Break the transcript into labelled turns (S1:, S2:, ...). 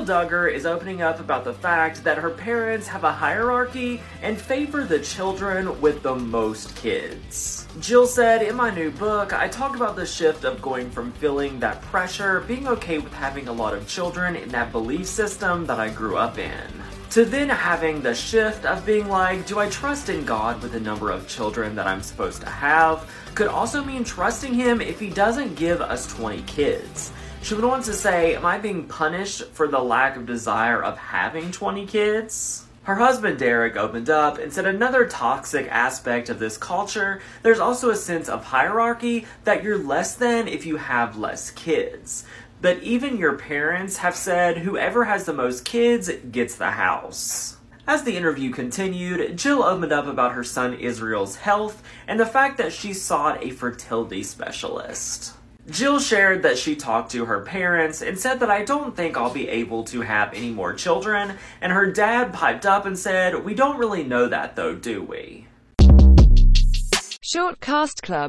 S1: Jill Duggar is opening up about the fact that her parents have a hierarchy and favor the children with the most kids. Jill said, In my new book, I talk about the shift of going from feeling that pressure, being okay with having a lot of children in that belief system that I grew up in, to then having the shift of being like, do I trust in God with the number of children that I'm supposed to have? Could also mean trusting Him if He doesn't give us 20 kids. She would want to say, Am I being punished for the lack of desire of having 20 kids? Her husband Derek opened up and said another toxic aspect of this culture, there's also a sense of hierarchy that you're less than if you have less kids. But even your parents have said whoever has the most kids gets the house. As the interview continued, Jill opened up about her son Israel's health and the fact that she sought a fertility specialist. Jill shared that she talked to her parents and said that I don't think I'll be able to have any more children, and her dad piped up and said, We don't really know that though, do we?
S2: Short Cast Club